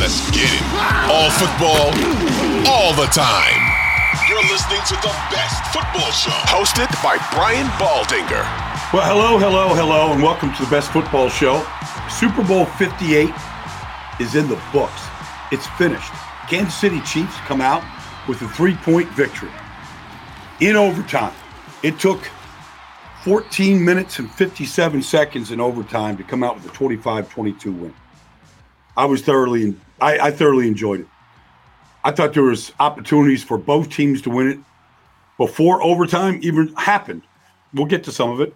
Let's get it. All football, all the time. You're listening to the best football show, hosted by Brian Baldinger. Well, hello, hello, hello, and welcome to the best football show. Super Bowl 58 is in the books. It's finished. Kansas City Chiefs come out with a three point victory in overtime. It took 14 minutes and 57 seconds in overtime to come out with a 25 22 win. I was thoroughly, I, I thoroughly enjoyed it. I thought there was opportunities for both teams to win it before overtime even happened. We'll get to some of it.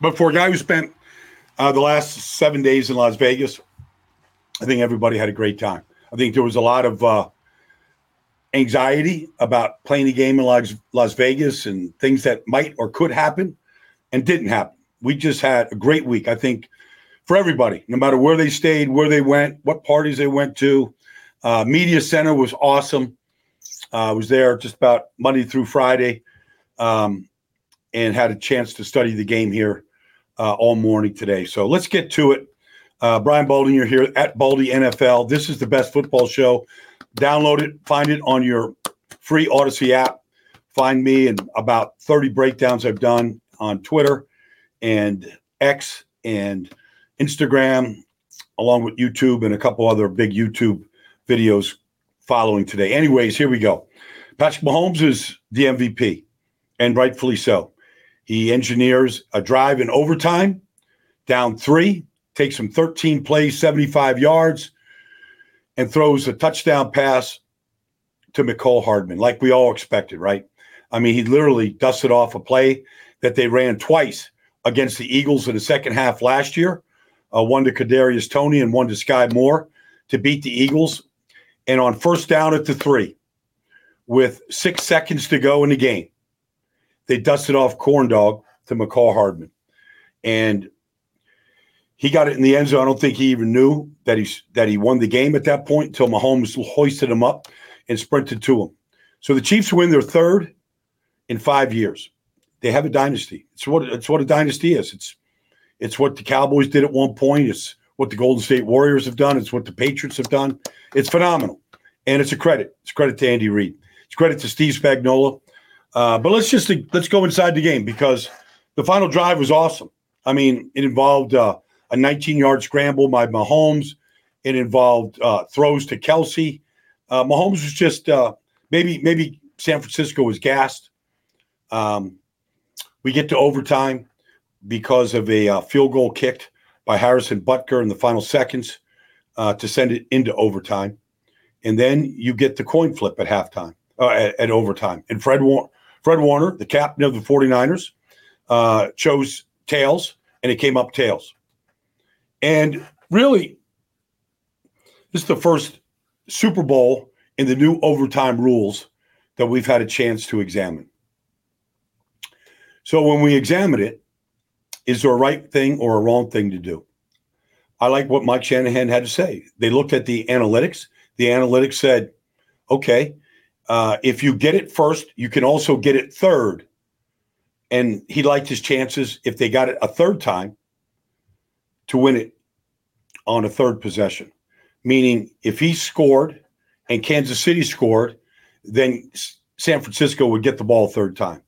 But for a guy who spent uh, the last seven days in Las Vegas, I think everybody had a great time. I think there was a lot of uh, anxiety about playing the game in Las, Las Vegas and things that might or could happen and didn't happen. We just had a great week. I think for everybody, no matter where they stayed, where they went, what parties they went to. Uh, Media Center was awesome. I uh, was there just about Monday through Friday um, and had a chance to study the game here uh, all morning today. So let's get to it. Uh, Brian Baldinger here at Baldy NFL. This is the best football show. Download it, find it on your free Audacy app. Find me and about 30 breakdowns I've done on Twitter and X and Instagram, along with YouTube and a couple other big YouTube videos following today. Anyways, here we go. Patrick Mahomes is the MVP, and rightfully so. He engineers a drive in overtime, down three, takes him 13 plays, 75 yards, and throws a touchdown pass to Mecole Hardman, like we all expected, right? I mean, he literally dusted off a play that they ran twice against the Eagles in the second half last year, uh, one to Kadarius Toney and one to Sky Moore to beat the Eagles. And on first down at the three, with six seconds to go in the game, they dusted off corn dog to Mecole Hardman. And he got it in the end zone. I don't think he even knew that he's that he won the game at that point until Mahomes hoisted him up and sprinted to him. So the Chiefs win their third in five years. They have a dynasty. It's what it's what a dynasty is. It's it's what the Cowboys did at one point. It's what the Golden State Warriors have done. It's what the Patriots have done. It's phenomenal, and it's a credit. It's credit to Andy Reid. It's credit to Steve Spagnuolo. Uh, but let's just let's go inside the game because the final drive was awesome. I mean, it involved uh, a 19-yard scramble by Mahomes. It involved uh, throws to Kelce. Uh, Mahomes was just uh, maybe maybe San Francisco was gassed. Um, we get to overtime because of a uh, field goal kicked by Harrison Butker in the final seconds uh, to send it into overtime. And then you get the coin flip at halftime, uh, at, at, overtime. And Fred, War- Fred Warner, the captain of the 49ers, uh, chose tails, and it came up tails. And really, this is the first Super Bowl in the new overtime rules that we've had a chance to examine. So when we examine it, is there a right thing or a wrong thing to do? I like what Mike Shanahan had to say. They looked at the analytics. The analytics said, okay, uh, if you get it first, you can also get it third. And he liked his chances if they got it a third time to win it on a third possession. Meaning, if he scored and Kansas City scored, then San Francisco would get the ball third time.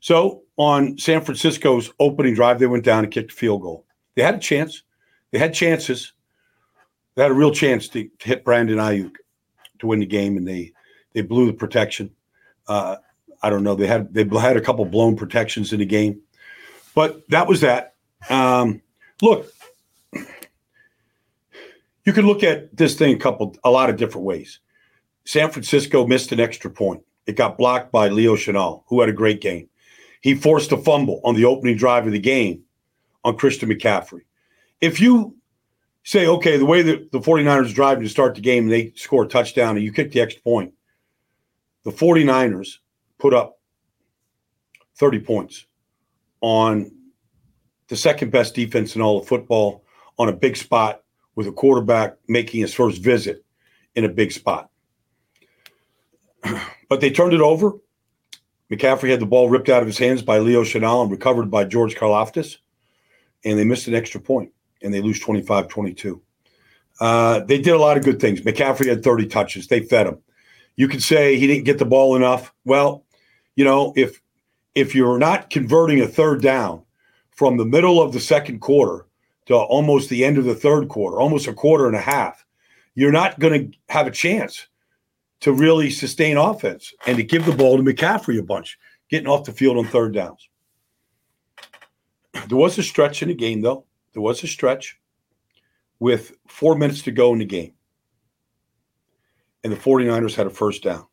So on San Francisco's opening drive, they went down and kicked a field goal. They had a chance. They had chances. They had a real chance to, to hit Brandon Aiyuk to win the game, and they they blew the protection. Uh, I don't know. They had they had a couple blown protections in the game, but that was that. Um, look, you can look at this thing a couple a lot of different ways. San Francisco missed an extra point. It got blocked by Leo Chenal, who had a great game. He forced a fumble on the opening drive of the game on Christian McCaffrey. If you say, okay, the way that the 49ers drive to start the game and they score a touchdown and you kick the extra point, the 49ers put up 30 points on the second best defense in all of football on a big spot with a quarterback making his first visit in a big spot. But they turned it over. McCaffrey had the ball ripped out of his hands by Leo Chenal and recovered by George Karlaftis, and they missed an extra point and they lose 25 22. Uh, they did a lot of good things. McCaffrey had 30 touches. They fed him. You could say he didn't get the ball enough. Well, you know, if if you're not converting a third down from the middle of the second quarter to almost the end of the third quarter, almost a quarter and a half, you're not going to have a chance to really sustain offense and to give the ball to McCaffrey a bunch, getting off the field on third downs. There was a stretch in the game, though, there was a stretch with four minutes to go in the game. And the 49ers had a first down.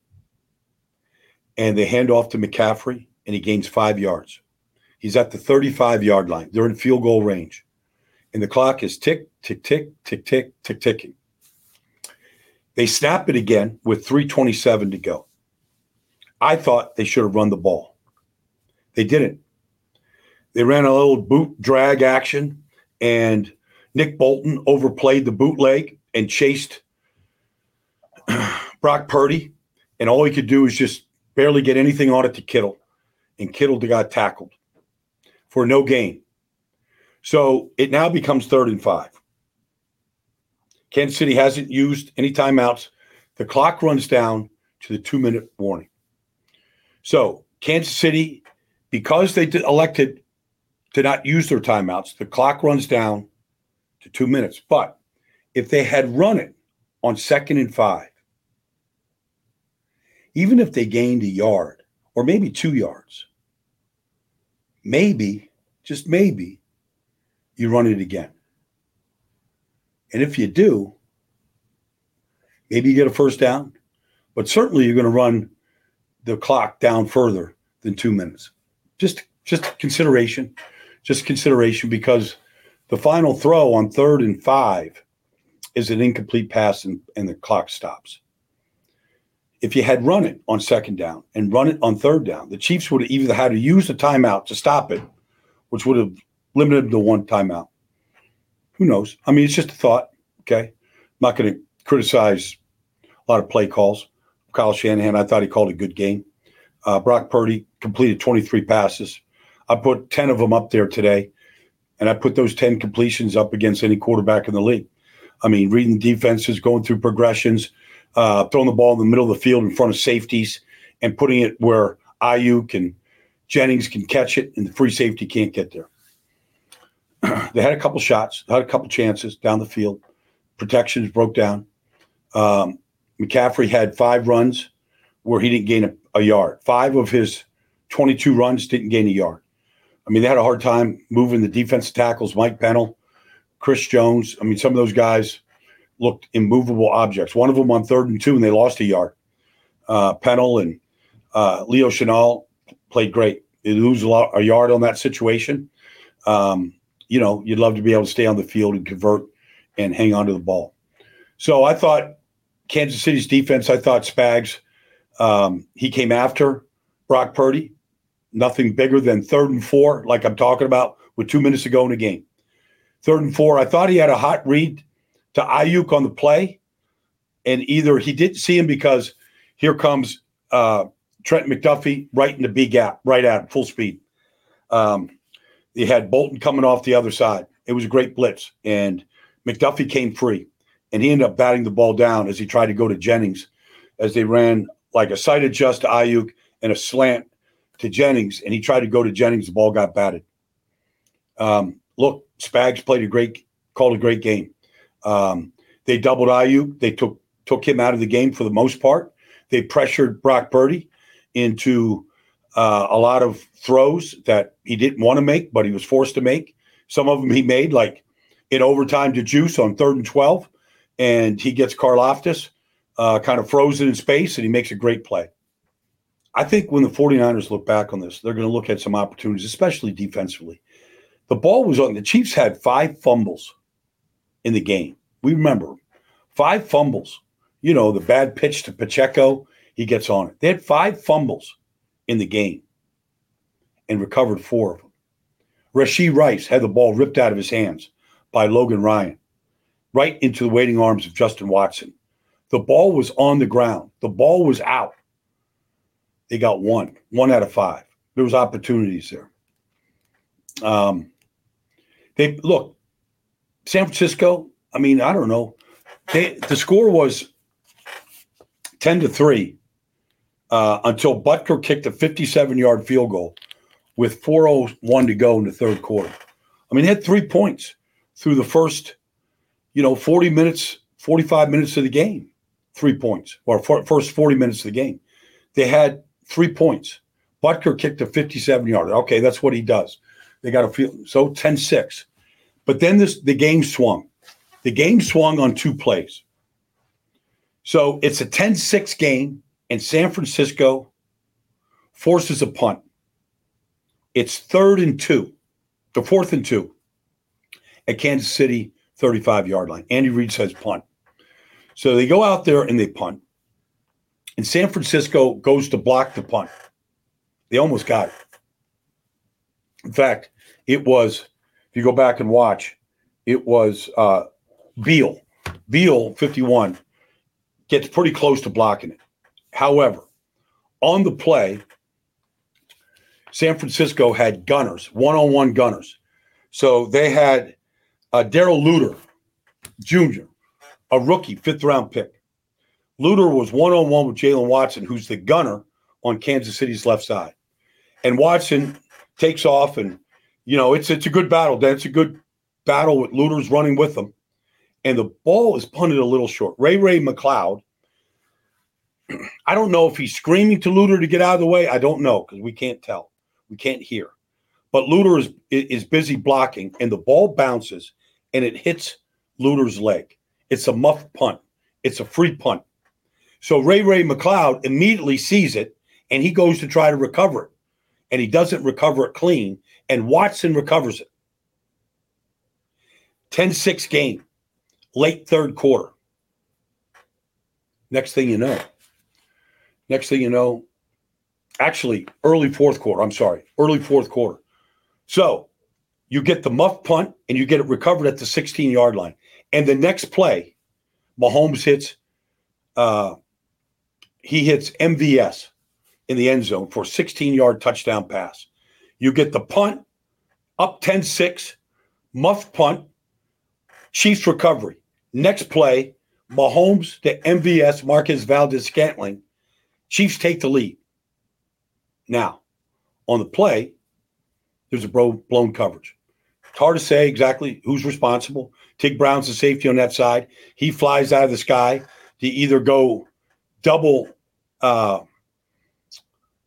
And they hand off to McCaffrey, and he gains five yards. He's at the 35 yard line. They're in field goal range. And the clock is tick, tick, tick, tick, tick, tick, ticking. They snap it again with 327 to go. I thought they should have run the ball. They didn't. They ran a little boot drag action and Nick Bolton overplayed the bootleg and chased Brock Purdy, and all he could do was just barely get anything on it to Kittle, and Kittle got tackled for no gain. So it now becomes third and five. Kansas City hasn't used any timeouts. The clock runs down to the two minute warning. So Kansas City, because they elected to not use their timeouts. The clock runs down to two minutes. But if they had run it on second and five, even if they gained a yard or maybe two yards, maybe, just maybe, you run it again. And if you do, maybe you get a first down, but certainly you're going to run the clock down further than two minutes. Just just consideration just consideration because the final throw on third and five is an incomplete pass and, and the clock stops. If you had run it on second down and run it on third down, the Chiefs would have either had to use the timeout to stop it, which would have limited to one timeout. Who knows? I mean, it's just a thought. Okay. I'm not going to criticize a lot of play calls. Kyle Shanahan, I thought he called a good game. Uh, Brock Purdy completed 23 passes, I put 10 of them up there today, and I put those 10 completions up against any quarterback in the league. I mean, reading defenses, going through progressions, uh, throwing the ball in the middle of the field in front of safeties, and putting it where Aiyuk and Jennings can catch it, and the free safety can't get there. They had a couple shots, had a couple chances down the field. Protections broke down. Um, McCaffrey had five runs where he didn't gain a, a yard. Five of his 22 runs didn't gain a yard. I mean, they had a hard time moving the defensive tackles, Mike Pennel, Chris Jones. I mean, some of those guys looked immovable objects. One of them on third and two, and they lost a yard. Uh, Pennel and uh, Leo Chenal played great. They lose a, lot, a yard on that situation. Um, you know, you'd love to be able to stay on the field and convert and hang on to the ball. So I thought Kansas City's defense, I thought Spags, um, he came after Brock Purdy nothing bigger than third and four, like I'm talking about, with two minutes to go in the game. Third and four, I thought he had a hot read to Aiyuk on the play, and either he didn't see him because here comes uh, Trent McDuffie right in the B gap, right at full speed. Um, he had Bolton coming off the other side. It was a great blitz, and McDuffie came free, and he ended up batting the ball down as he tried to go to Jennings, as they ran like a sight adjust to Aiyuk and a slant to Jennings, and he tried to go to Jennings. The ball got batted. Um, look, Spags played a great, called a great game. Um, they doubled Aiyuk. They took took him out of the game for the most part. They pressured Brock Purdy into uh, a lot of throws that he didn't want to make, but he was forced to make. Some of them he made, like in overtime to Juice on third and 12, and he gets Karlaftis uh, kind of frozen in space, and he makes a great play. I think when the 49ers look back on this, they're going to look at some opportunities, especially defensively. The ball was on, the Chiefs had five fumbles in the game. We remember five fumbles. You know, the bad pitch to Pacheco, he gets on it. They had five fumbles in the game and recovered four of them. Rashee Rice had the ball ripped out of his hands by Logan Ryan right into the waiting arms of Justin Watson. The ball was on the ground. The ball was out. They got one, one out of five. There was opportunities there. Um, they look, San Francisco. I mean, I don't know. They, the score was ten to three uh, until Butker kicked a 57 yard field goal with 4:01 to go in the third quarter. I mean, he had three points through the first, you know, 40 minutes, 45 minutes of the game. Three points, or first 40 minutes of the game. They had three points. Butker kicked a 57 yard. Okay, that's what he does. They got a field. so 10 6. But then this the game swung. The game swung on two plays. So it's a 10 6 game, and San Francisco forces a punt. It's third and two, the fourth and two at Kansas City 35 yard line. Andy Reid says punt. So they go out there and they punt. And San Francisco goes to block the punt. They almost got it. In fact, it was, if you go back and watch, it was uh, Beal. Beal, 51, gets pretty close to blocking it. However, on the play, San Francisco had gunners, one on one gunners. So they had uh, Darrell Luter Jr., a rookie, fifth round pick. Luter was one on one with Jalen Watson, who's the gunner on Kansas City's left side. And Watson takes off, and you know it's it's a good battle. That's a good battle with Luter's running with them, and the ball is punted a little short. Ray Ray McCloud. I don't know if he's screaming to Luter to get out of the way. I don't know because we can't tell, we can't hear. But Luter is is busy blocking, and the ball bounces and it hits Luter's leg. It's a muff punt. It's a free punt. So Ray Ray McCloud immediately sees it and he goes to try to recover it. And he doesn't recover it clean. And Watson recovers it. 10 6 game, late third quarter. Next thing you know, next thing you know, actually, early fourth quarter. I'm sorry, early fourth quarter. So you get the muff punt and you get it recovered at the 16 yard line. And the next play, Mahomes hits uh, he hits MVS in the end zone for a 16 yard touchdown pass. You get the punt up 10 6, muff punt, Chiefs recovery. Next play, Mahomes to MVS, Marquez Valdes-Scantling. Chiefs take the lead. Now, on the play, there's a blown coverage. It's hard to say exactly who's responsible. Tig Brown's the safety on that side. He flies out of the sky to either go double uh,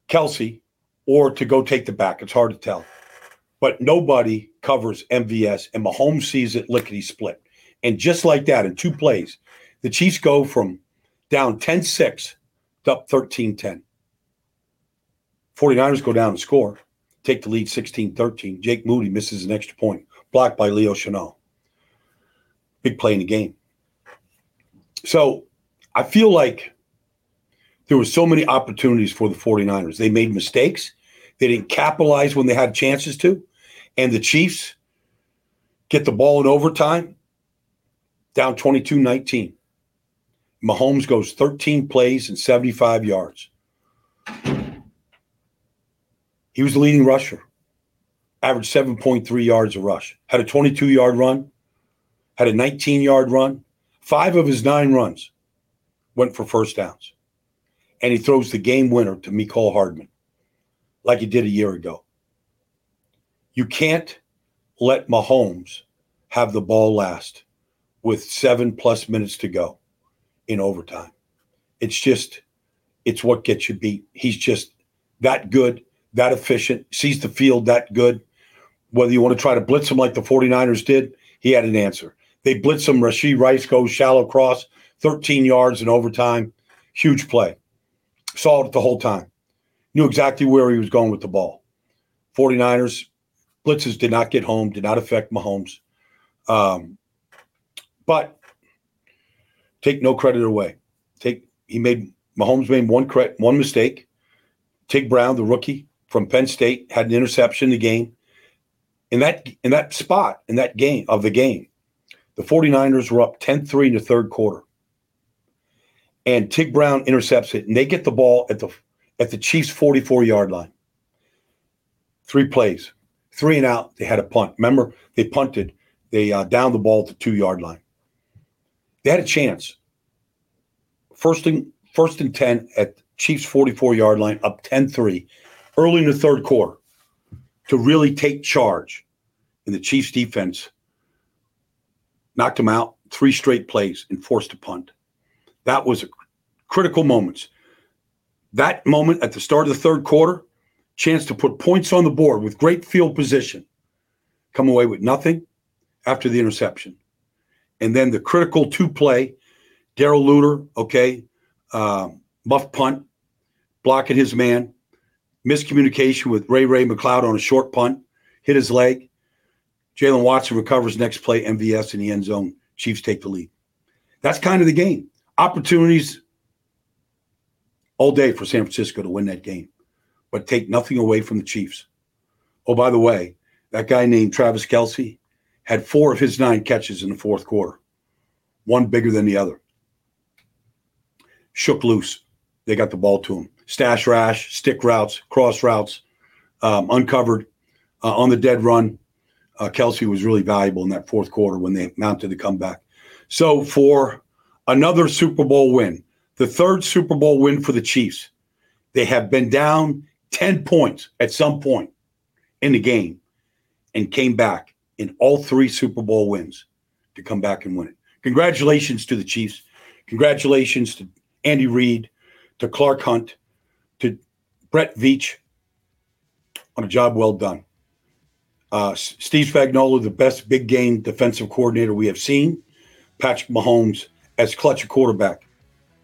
Kelce or to go take the back. It's hard to tell. But nobody covers MVS, and Mahomes sees it lickety split. And just like that, in two plays, the Chiefs go from down 10 6 to up 13 10. 49ers go down and score, take the lead 16 13. Jake Moody misses an extra point, blocked by Leo Chenal. Big play in the game. So I feel like there were so many opportunities for the 49ers. They made mistakes. They didn't capitalize when they had chances to. And the Chiefs get the ball in overtime, down 22 19. Mahomes goes 13 plays and 75 yards. He was the leading rusher, averaged 7.3 yards a rush, had a 22 yard run, had a 19 yard run. Five of his nine runs went for first downs. And he throws the game winner to Mecole Hardman, like he did a year ago. You can't let Mahomes have the ball last with seven plus minutes to go in overtime. It's just, it's what gets you beat. He's just that good, that efficient, sees the field that good. Whether you want to try to blitz him like the 49ers did, he had an answer. They blitz him. Rashee Rice goes shallow cross, 13 yards in overtime. Huge play. Saw it the whole time. Knew exactly where he was going with the ball. 49ers blitzes did not get home, did not affect Mahomes. Um, but take no credit away. Take he made Mahomes made one cre- one mistake. Tig Brown, the rookie from Penn State, had an interception in the game. In that in that spot in that game of the game, the 49ers were up 10-3 in the third quarter. And Tig Brown intercepts it, and they get the ball at the at the Chiefs' 44-yard line. Three plays, three and out. They had a punt. Remember, they punted. They uh, downed the ball the two-yard line. They had a chance. First and first and 10 at Chiefs 44 yard line, up 10-3, early in the third quarter, to really take charge. And the Chiefs defense knocked them out three straight plays and forced a punt. That was a critical moments. That moment at the start of the third quarter, chance to put points on the board with great field position. Come away with nothing after the interception. And then the critical two play, Darrell Luter, okay, uh, muff punt, blocking his man, miscommunication with Ray Ray McCloud on a short punt, hit his leg. Jalen Watson recovers next play, MVS in the end zone. Chiefs take the lead. That's kind of the game. Opportunities all day for San Francisco to win that game, but take nothing away from the Chiefs. Oh, by the way, that guy named Travis Kelce, had four of his nine catches in the fourth quarter, one bigger than the other. Shook loose. They got the ball to him. Stash rash, stick routes, cross routes, um, uncovered uh, on the dead run. Uh, Kelce was really valuable in that fourth quarter when they mounted the comeback. So for another Super Bowl win, the third Super Bowl win for the Chiefs, they have been down 10 points at some point in the game and came back in all three Super Bowl wins to come back and win it. Congratulations to the Chiefs. Congratulations to Andy Reid, to Clark Hunt, to Brett Veach on a job well done. Uh, Steve Spagnuolo, the best big game defensive coordinator we have seen. Patrick Mahomes, as clutch a quarterback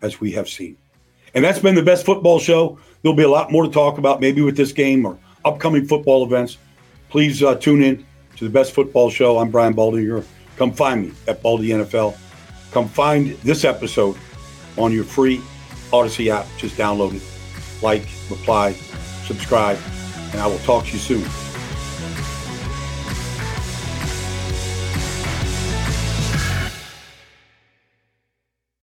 as we have seen. And that's been the best football show. There'll be a lot more to talk about, maybe with this game or upcoming football events. Please uh, tune in to the best football show. I'm Brian Baldinger. Come find me at Baldy NFL. Come find this episode on your free Audacy app. Just download it, like, reply, subscribe, and I will talk to you soon.